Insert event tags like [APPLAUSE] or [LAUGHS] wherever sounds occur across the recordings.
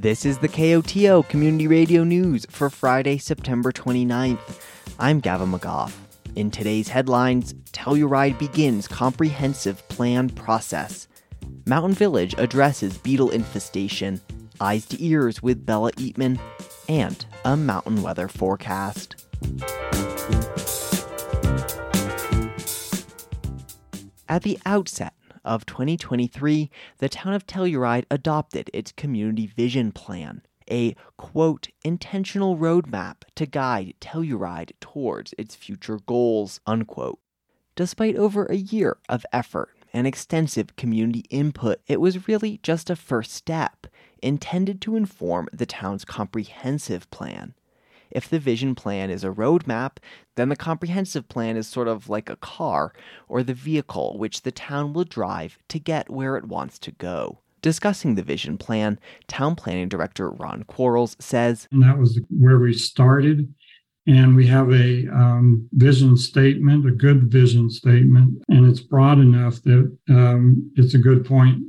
This is the KOTO Community Radio News for Friday, September 29th. I'm Gavin McGough. In today's headlines, Telluride begins comprehensive plan process. Mountain Village addresses beetle infestation, eyes to ears with Bella Eatman, and a mountain weather forecast. At the outset, of 2023, the town of Telluride adopted its community vision plan, a quote intentional roadmap to guide Telluride towards its future goals, unquote. Despite over a year of effort and extensive community input, it was really just a first step intended to inform the town's comprehensive plan. If the vision plan is a roadmap, then the comprehensive plan is sort of like a car or the vehicle which the town will drive to get where it wants to go. Discussing the vision plan, Town Planning Director Ron Quarles says and That was where we started. And we have a um, vision statement, a good vision statement, and it's broad enough that um, it's a good point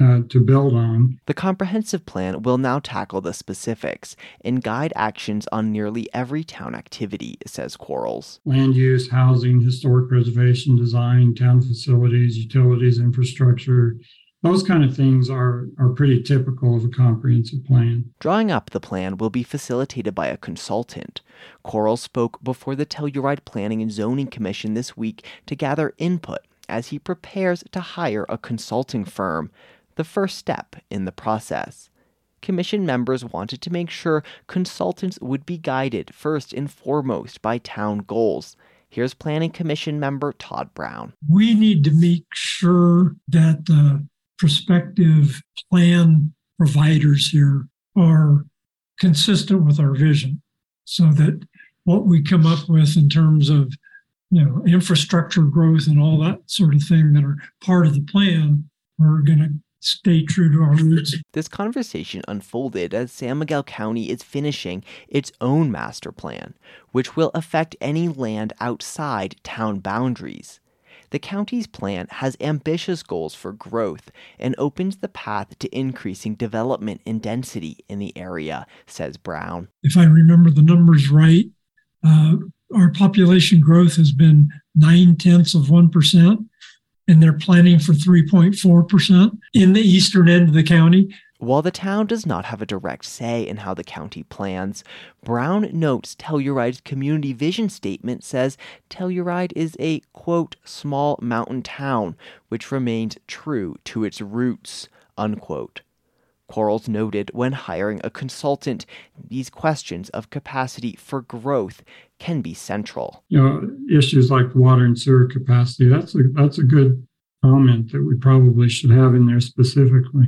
uh, to build on. The comprehensive plan will now tackle the specifics and guide actions on nearly every town activity, says Quarles. Land use, housing, historic preservation, design, town facilities, utilities, infrastructure, those kind of things are, are pretty typical of a comprehensive plan. Drawing up the plan will be facilitated by a consultant. Quarles spoke before the Telluride Planning and Zoning Commission this week to gather input as he prepares to hire a consulting firm the first step in the process. Commission members wanted to make sure consultants would be guided first and foremost by town goals. Here's Planning Commission member Todd Brown. We need to make sure that the prospective plan providers here are consistent with our vision so that what we come up with in terms of you know infrastructure growth and all that sort of thing that are part of the plan are going to stay true to our roots. This conversation unfolded as San Miguel County is finishing its own master plan, which will affect any land outside town boundaries. The county's plan has ambitious goals for growth and opens the path to increasing development and density in the area, says Brown. If I remember the numbers right, uh, our population growth has been nine tenths of 1% and they're planning for 3.4% in the eastern end of the county. While the town does not have a direct say in how the county plans, Brown notes Telluride's community vision statement says Telluride is a, quote, small mountain town, which remains true to its roots, unquote. Quarles noted when hiring a consultant, these questions of capacity for growth can be central. You know, issues like water and sewer capacity, that's a that's a good comment that we probably should have in there specifically.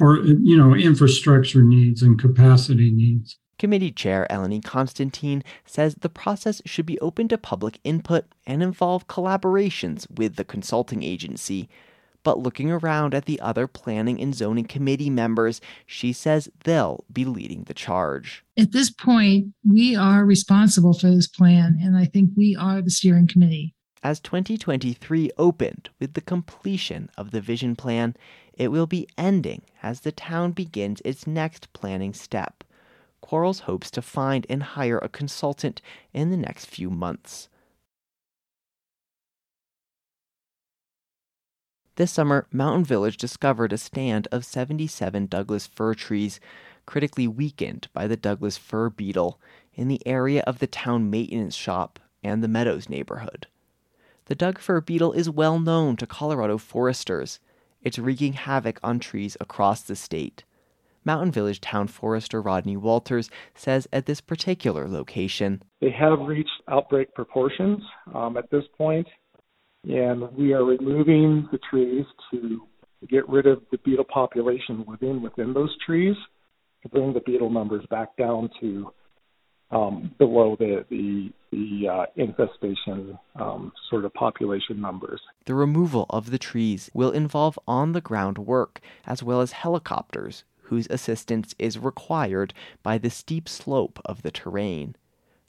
Or you know, infrastructure needs and capacity needs. Committee Chair Eleni Constantine says the process should be open to public input and involve collaborations with the consulting agency but looking around at the other planning and zoning committee members, she says they'll be leading the charge. At this point, we are responsible for this plan, and I think we are the steering committee. As 2023 opened with the completion of the vision plan, it will be ending as the town begins its next planning step. Quarles hopes to find and hire a consultant in the next few months. This summer, Mountain Village discovered a stand of 77 Douglas fir trees, critically weakened by the Douglas fir beetle, in the area of the town maintenance shop and the Meadows neighborhood. The Doug fir beetle is well known to Colorado foresters. It's wreaking havoc on trees across the state. Mountain Village town forester Rodney Walters says at this particular location, They have reached outbreak proportions um, at this point, and we are removing the trees to get rid of the beetle population within within those trees to bring the beetle numbers back down to um, below the the, the uh, infestation um, sort of population numbers. The removal of the trees will involve on the ground work as well as helicopters whose assistance is required by the steep slope of the terrain.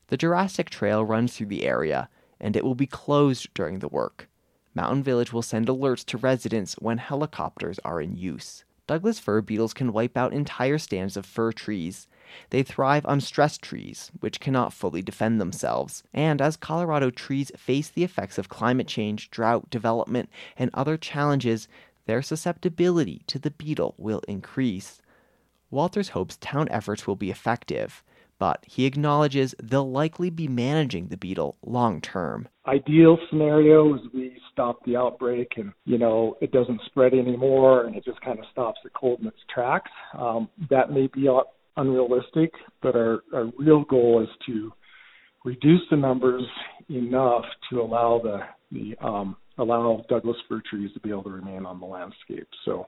The Jurassic Trail runs through the area and it will be closed during the work. Mountain Village will send alerts to residents when helicopters are in use. Douglas fir beetles can wipe out entire stands of fir trees. They thrive on stress trees, which cannot fully defend themselves. And as Colorado trees face the effects of climate change, drought, development, and other challenges, their susceptibility to the beetle will increase. Walters hopes town efforts will be effective, but he acknowledges they'll likely be managing the beetle long term. Ideal scenario is we stop the outbreak and, you know, it doesn't spread anymore and it just kind of stops the cold in its tracks. Um, that may be unrealistic, but our, our real goal is to reduce the numbers enough to allow the, the um, allow Douglas fir trees to be able to remain on the landscape. So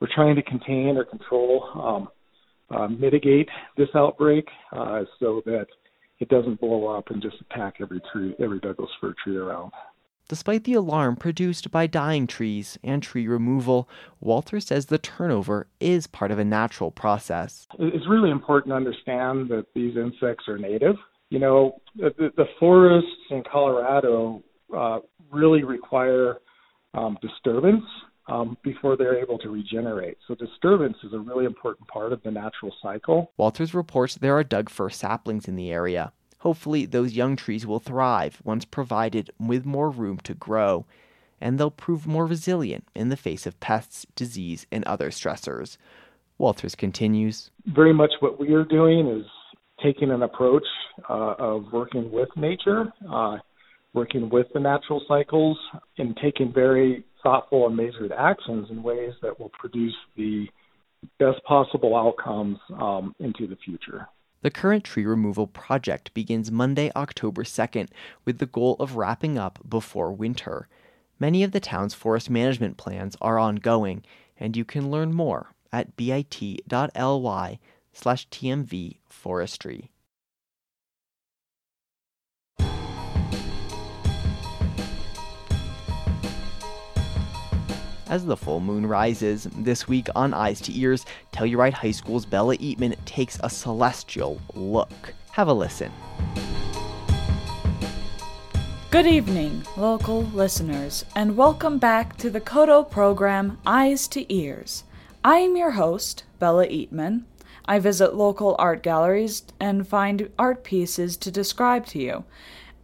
we're trying to contain or control, um, uh, mitigate this outbreak uh, so that it doesn't blow up and just attack every tree, every Douglas fir tree around. Despite the alarm produced by dying trees and tree removal, Walter says the turnover is part of a natural process. It's really important to understand that these insects are native. You know, the, the forests in Colorado uh, really require um, disturbance um, before they're able to regenerate. So, disturbance is a really important part of the natural cycle. Walters reports there are Doug fir saplings in the area. Hopefully, those young trees will thrive once provided with more room to grow, and they'll prove more resilient in the face of pests, disease, and other stressors. Walters continues Very much what we are doing is taking an approach uh, of working with nature, uh, working with the natural cycles, and taking very thoughtful and measured actions in ways that will produce the best possible outcomes um, into the future. The current tree removal project begins Monday, October 2nd, with the goal of wrapping up before winter. Many of the town's forest management plans are ongoing, and you can learn more at bit.ly slash tmv As the full moon rises, this week on Eyes to Ears, Telluride High School's Bella Eatman takes a celestial look. Have a listen. Good evening, local listeners, and welcome back to the KOTO program Eyes to Ears. I am your host, Bella Eatman. I visit local art galleries and find art pieces to describe to you.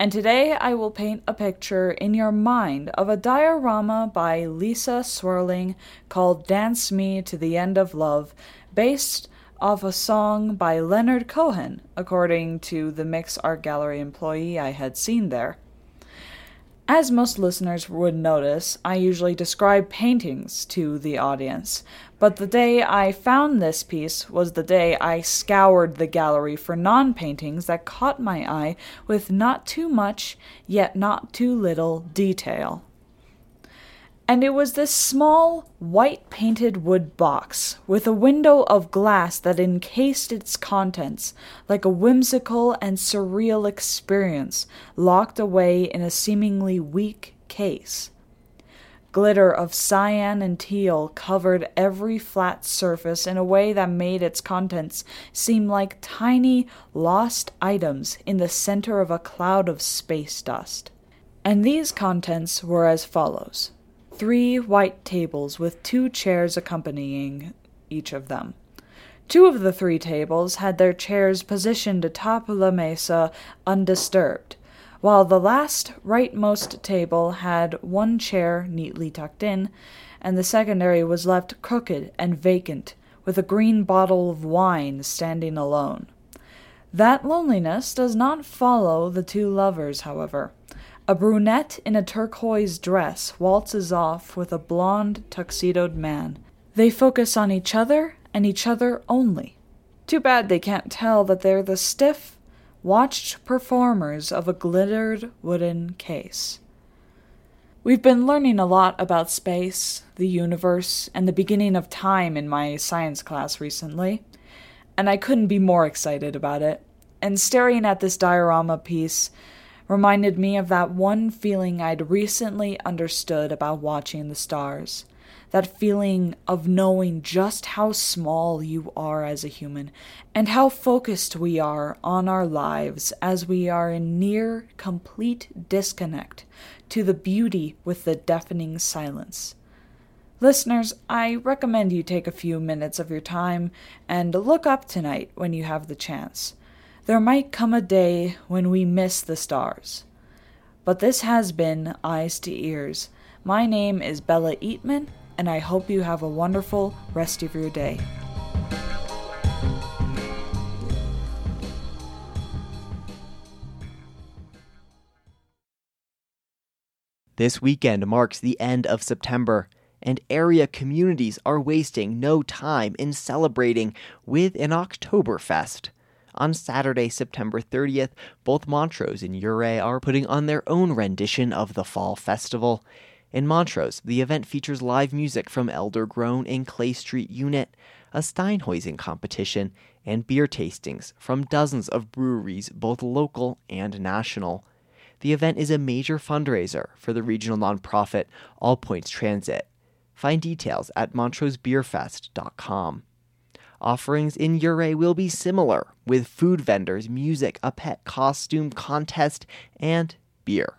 And today I will paint a picture in your mind of a diorama by Lisa Swirling called Dance Me to the End of Love, based off a song by Leonard Cohen, according to the Mix Art Gallery employee I had seen there. As most listeners would notice, I usually describe paintings to the audience, but the day I found this piece was the day I scoured the gallery for non paintings that caught my eye with not too much, yet not too little detail. And it was this small, white painted wood box with a window of glass that encased its contents like a whimsical and surreal experience locked away in a seemingly weak case. Glitter of cyan and teal covered every flat surface in a way that made its contents seem like tiny, lost items in the center of a cloud of space dust. And these contents were as follows three white tables with two chairs accompanying each of them. Two of the three tables had their chairs positioned atop La Mesa undisturbed, while the last rightmost table had one chair neatly tucked in, and the secondary was left crooked and vacant, with a green bottle of wine standing alone. That loneliness does not follow the two lovers, however. A brunette in a turquoise dress waltzes off with a blond, tuxedoed man. They focus on each other and each other only. Too bad they can't tell that they're the stiff, watched performers of a glittered wooden case. We've been learning a lot about space, the universe, and the beginning of time in my science class recently, and I couldn't be more excited about it. And staring at this diorama piece, reminded me of that one feeling I'd recently understood about watching the stars. That feeling of knowing just how small you are as a human and how focused we are on our lives as we are in near complete disconnect to the beauty with the deafening silence. Listeners, I recommend you take a few minutes of your time and look up tonight when you have the chance. There might come a day when we miss the stars. But this has been Eyes to Ears. My name is Bella Eatman, and I hope you have a wonderful rest of your day. This weekend marks the end of September, and area communities are wasting no time in celebrating with an Oktoberfest. On Saturday, September 30th, both Montrose and Ouray are putting on their own rendition of the Fall Festival. In Montrose, the event features live music from Elder Grown and Clay Street Unit, a Steinhuising competition, and beer tastings from dozens of breweries, both local and national. The event is a major fundraiser for the regional nonprofit All Points Transit. Find details at montrosebeerfest.com. Offerings in Ouray will be similar, with food vendors, music, a pet costume contest, and beer.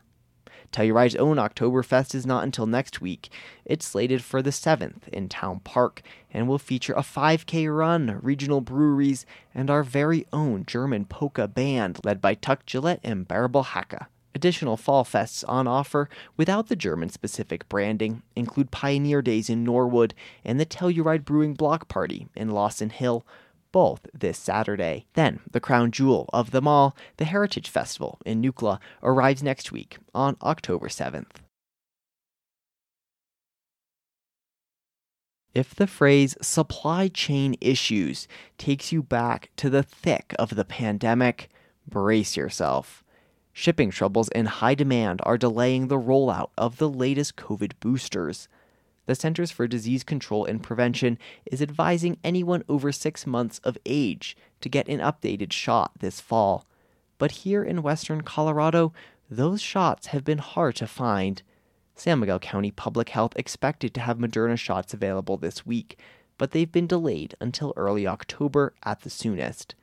Telluride's own Oktoberfest is not until next week. It's slated for the 7th in Town Park and will feature a 5K run, regional breweries, and our very own German polka band led by Tuck Gillette and Bärbel Hacke. Additional fall fests on offer without the German specific branding include Pioneer Days in Norwood and the Telluride Brewing Block Party in Lawson Hill, both this Saturday. Then, the crown jewel of them all, the Heritage Festival in Nucla, arrives next week on October 7th. If the phrase supply chain issues takes you back to the thick of the pandemic, brace yourself. Shipping troubles and high demand are delaying the rollout of the latest COVID boosters. The Centers for Disease Control and Prevention is advising anyone over six months of age to get an updated shot this fall. But here in western Colorado, those shots have been hard to find. San Miguel County Public Health expected to have Moderna shots available this week, but they've been delayed until early October at the soonest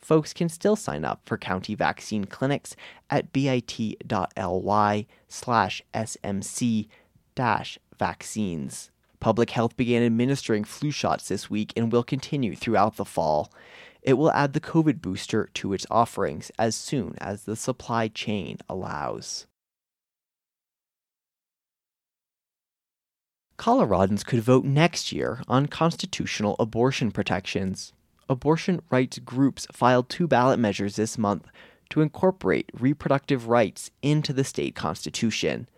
folks can still sign up for county vaccine clinics at bit.ly slash smc dash vaccines. Public Health began administering flu shots this week and will continue throughout the fall. It will add the COVID booster to its offerings as soon as the supply chain allows. Coloradans could vote next year on constitutional abortion protections abortion rights groups filed two ballot measures this month to incorporate reproductive rights into the state constitution.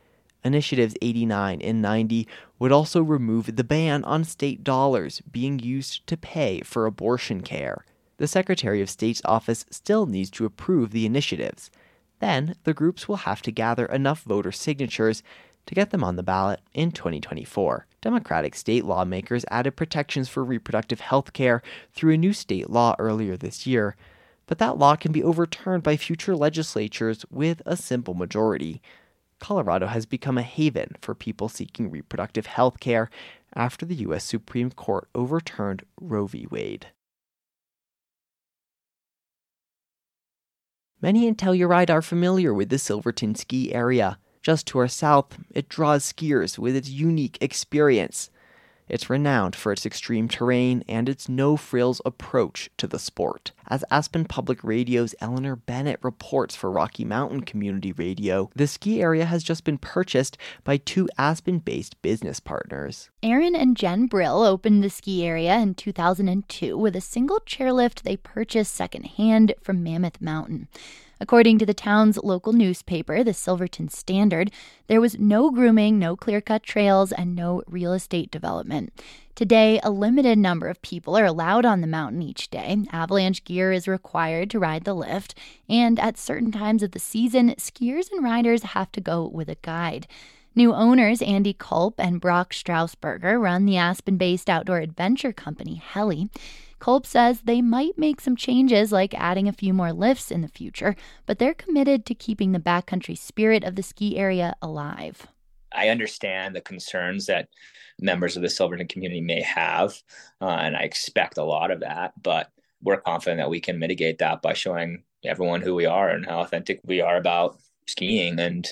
Initiatives 89 and 90 would also remove the ban on state dollars being used to pay for abortion care. The Secretary of State's office still needs to approve the initiatives. Then, the groups will have to gather enough voter signatures to get them on the ballot in 2024. Democratic state lawmakers added protections for reproductive health care through a new state law earlier this year, but that law can be overturned by future legislatures with a simple majority. Colorado has become a haven for people seeking reproductive health care after the U.S. Supreme Court overturned Roe v. Wade. Many in Telluride are familiar with the Silverton ski area. Just to our south, it draws skiers with its unique experience. It's renowned for its extreme terrain and its no frills approach to the sport. As Aspen Public Radio's Eleanor Bennett reports for Rocky Mountain Community Radio, the ski area has just been purchased by two Aspen based business partners. Aaron and Jen Brill opened the ski area in 2002 with a single chairlift they purchased secondhand from Mammoth Mountain. According to the town's local newspaper, the Silverton Standard, there was no grooming, no clear cut trails, and no real estate development. Today, a limited number of people are allowed on the mountain each day. Avalanche gear is required to ride the lift, and at certain times of the season, skiers and riders have to go with a guide. New owners Andy Culp and Brock Strausberger run the Aspen based outdoor adventure company Heli. Culp says they might make some changes like adding a few more lifts in the future, but they're committed to keeping the backcountry spirit of the ski area alive. I understand the concerns that members of the Silverton community may have, uh, and I expect a lot of that, but we're confident that we can mitigate that by showing everyone who we are and how authentic we are about skiing and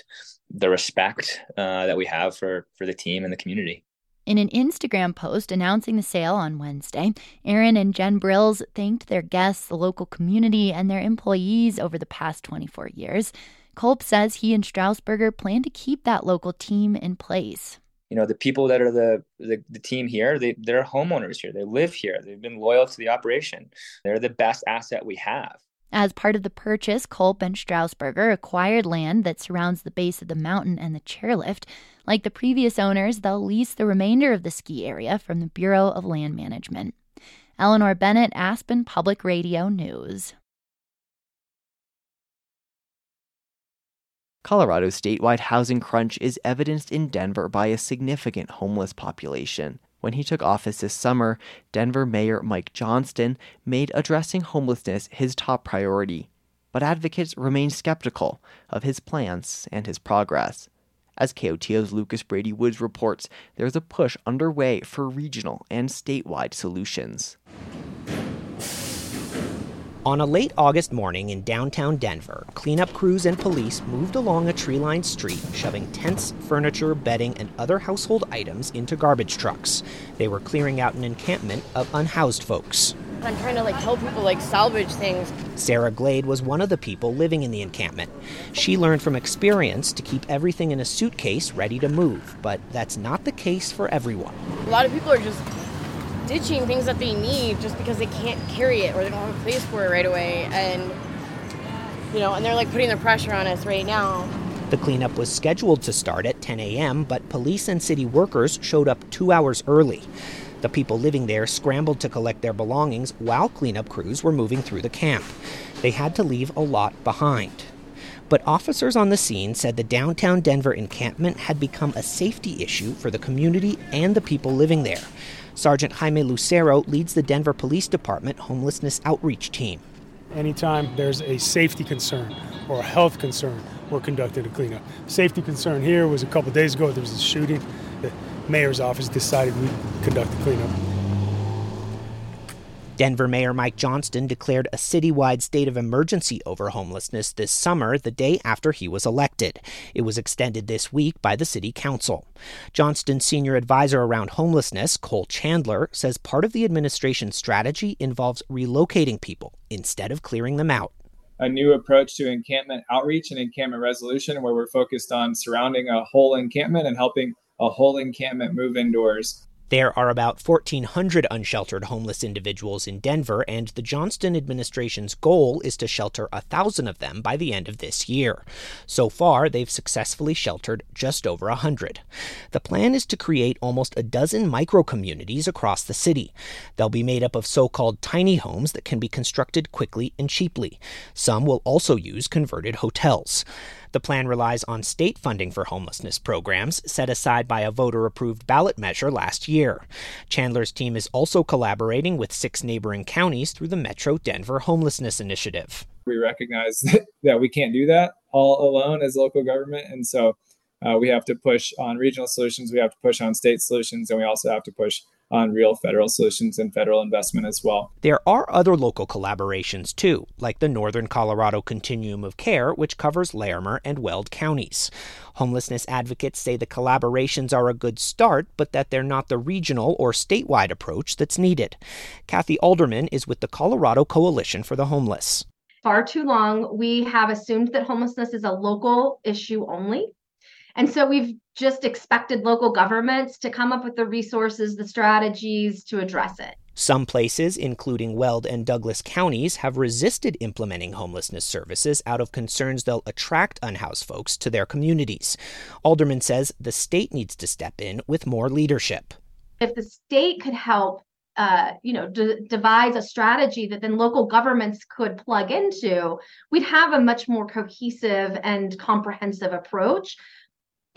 the respect uh, that we have for for the team and the community. In an Instagram post announcing the sale on Wednesday, Aaron and Jen Brills thanked their guests, the local community, and their employees over the past 24 years. Culp says he and Strasburger plan to keep that local team in place. You know, the people that are the, the, the team here, they, they're homeowners here. They live here. They've been loyal to the operation. They're the best asset we have. As part of the purchase, Culp and Strasburger acquired land that surrounds the base of the mountain and the chairlift. Like the previous owners, they'll lease the remainder of the ski area from the Bureau of Land Management. Eleanor Bennett, Aspen Public Radio News. Colorado's statewide housing crunch is evidenced in Denver by a significant homeless population. When he took office this summer, Denver Mayor Mike Johnston made addressing homelessness his top priority. But advocates remain skeptical of his plans and his progress. As KOTO's Lucas Brady Woods reports, there's a push underway for regional and statewide solutions. On a late August morning in downtown Denver, cleanup crews and police moved along a tree lined street, shoving tents, furniture, bedding, and other household items into garbage trucks. They were clearing out an encampment of unhoused folks. I'm trying to like help people like salvage things. Sarah Glade was one of the people living in the encampment. She learned from experience to keep everything in a suitcase ready to move, but that's not the case for everyone. A lot of people are just ditching things that they need just because they can't carry it or they don't have a place for it right away. And you know and they're like putting the pressure on us right now. The cleanup was scheduled to start at 10 a.m but police and city workers showed up two hours early. The people living there scrambled to collect their belongings while cleanup crews were moving through the camp. They had to leave a lot behind. But officers on the scene said the downtown Denver encampment had become a safety issue for the community and the people living there. Sergeant Jaime Lucero leads the Denver Police Department Homelessness Outreach Team. Anytime there's a safety concern or a health concern, we're conducting a cleanup. Safety concern here was a couple days ago, there was a shooting. The mayor's office decided we'd conduct a cleanup. Denver Mayor Mike Johnston declared a citywide state of emergency over homelessness this summer, the day after he was elected. It was extended this week by the city council. Johnston's senior advisor around homelessness, Cole Chandler, says part of the administration's strategy involves relocating people instead of clearing them out a new approach to encampment outreach and encampment resolution where we're focused on surrounding a whole encampment and helping a whole encampment move indoors. There are about 1,400 unsheltered homeless individuals in Denver, and the Johnston administration's goal is to shelter 1,000 of them by the end of this year. So far, they've successfully sheltered just over 100. The plan is to create almost a dozen micro communities across the city. They'll be made up of so called tiny homes that can be constructed quickly and cheaply. Some will also use converted hotels. The plan relies on state funding for homelessness programs set aside by a voter approved ballot measure last year. Chandler's team is also collaborating with six neighboring counties through the Metro Denver Homelessness Initiative. We recognize [LAUGHS] that we can't do that all alone as local government. And so uh, we have to push on regional solutions, we have to push on state solutions, and we also have to push on real federal solutions and federal investment as well. There are other local collaborations too, like the Northern Colorado Continuum of Care, which covers Larimer and Weld counties. Homelessness advocates say the collaborations are a good start, but that they're not the regional or statewide approach that's needed. Kathy Alderman is with the Colorado Coalition for the Homeless. Far too long, we have assumed that homelessness is a local issue only and so we've just expected local governments to come up with the resources, the strategies to address it. Some places, including Weld and Douglas counties, have resisted implementing homelessness services out of concerns they'll attract unhoused folks to their communities. Alderman says the state needs to step in with more leadership. If the state could help uh, you know, de- devise a strategy that then local governments could plug into, we'd have a much more cohesive and comprehensive approach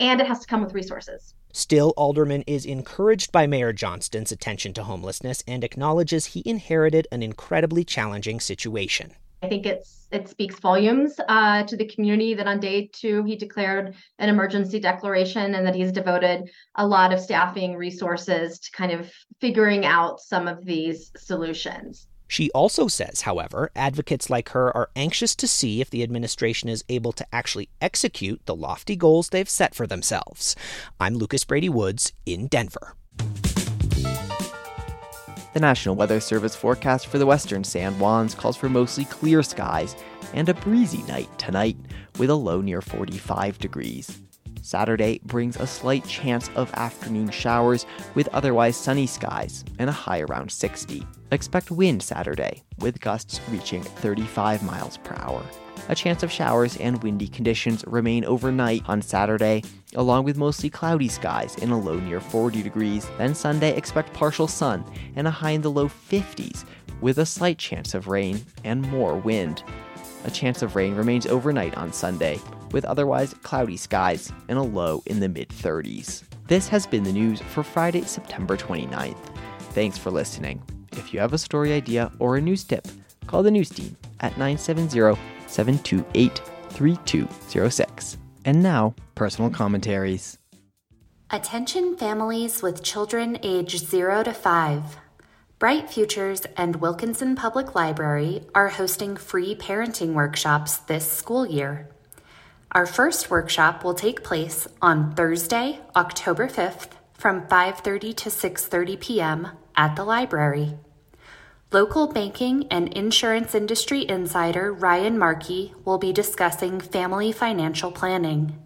and it has to come with resources. Still, Alderman is encouraged by Mayor Johnston's attention to homelessness and acknowledges he inherited an incredibly challenging situation. I think it's it speaks volumes uh, to the community that on day two he declared an emergency declaration and that he's devoted a lot of staffing resources to kind of figuring out some of these solutions. She also says, however, advocates like her are anxious to see if the administration is able to actually execute the lofty goals they've set for themselves. I'm Lucas Brady Woods in Denver. The National Weather Service forecast for the western San Juans calls for mostly clear skies and a breezy night tonight with a low near 45 degrees. Saturday brings a slight chance of afternoon showers with otherwise sunny skies and a high around 60. Expect wind Saturday with gusts reaching 35 miles per hour. A chance of showers and windy conditions remain overnight on Saturday, along with mostly cloudy skies and a low near 40 degrees. Then Sunday, expect partial sun and a high in the low 50s, with a slight chance of rain and more wind. A chance of rain remains overnight on Sunday, with otherwise cloudy skies and a low in the mid 30s. This has been the news for Friday, September 29th. Thanks for listening. If you have a story idea or a news tip, call the news team at 970 728 3206. And now, personal commentaries. Attention families with children age 0 to 5. Bright Futures and Wilkinson Public Library are hosting free parenting workshops this school year. Our first workshop will take place on Thursday, October 5th from 5:30 to 6:30 p.m. at the library. Local banking and insurance industry insider Ryan Markey will be discussing family financial planning.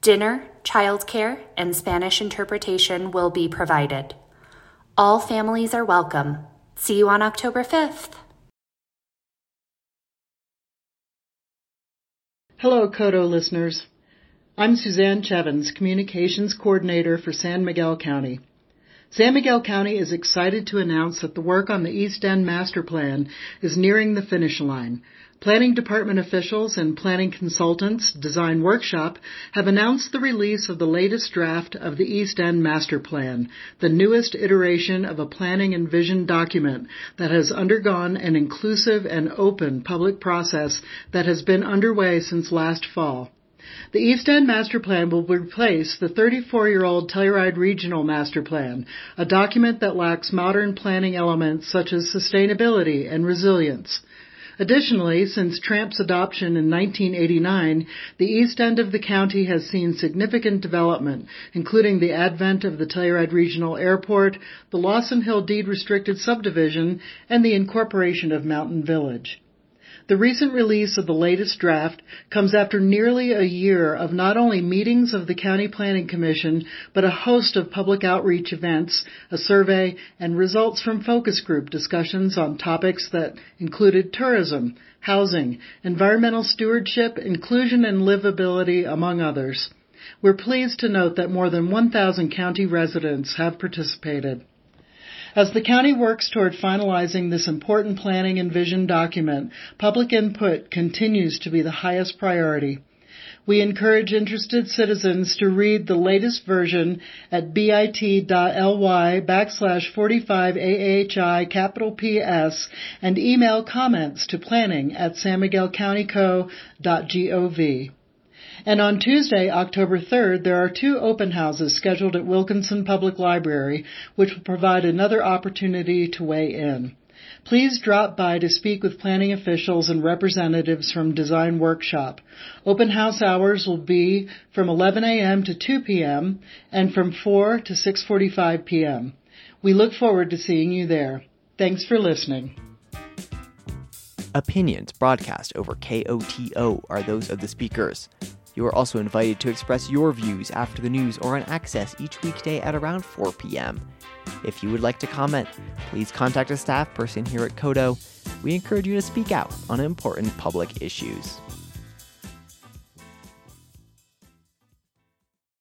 Dinner, childcare, and Spanish interpretation will be provided. All families are welcome. See you on October 5th. Hello, KOTO listeners. I'm Suzanne Chevins, Communications Coordinator for San Miguel County. San Miguel County is excited to announce that the work on the East End Master Plan is nearing the finish line. Planning department officials and planning consultants, Design Workshop, have announced the release of the latest draft of the East End Master Plan, the newest iteration of a planning and vision document that has undergone an inclusive and open public process that has been underway since last fall. The East End Master Plan will replace the 34 year old Telluride Regional Master Plan, a document that lacks modern planning elements such as sustainability and resilience. Additionally, since Tramp's adoption in 1989, the east end of the county has seen significant development, including the advent of the Telluride Regional Airport, the Lawson Hill Deed Restricted Subdivision, and the incorporation of Mountain Village. The recent release of the latest draft comes after nearly a year of not only meetings of the County Planning Commission, but a host of public outreach events, a survey, and results from focus group discussions on topics that included tourism, housing, environmental stewardship, inclusion and livability, among others. We're pleased to note that more than 1,000 county residents have participated. As the county works toward finalizing this important planning and vision document, public input continues to be the highest priority. We encourage interested citizens to read the latest version at bit.ly backslash 45AHI capital PS and email comments to planning at sanmiguelcountyco.gov. And on Tuesday, October 3rd, there are two open houses scheduled at Wilkinson Public Library, which will provide another opportunity to weigh in. Please drop by to speak with planning officials and representatives from Design Workshop. Open house hours will be from 11 a.m. to 2 p.m. and from 4 to 6:45 p.m. We look forward to seeing you there. Thanks for listening. Opinions broadcast over KOTO are those of the speakers. You are also invited to express your views after the news or on Access each weekday at around 4 p.m. If you would like to comment, please contact a staff person here at KOTO. We encourage you to speak out on important public issues.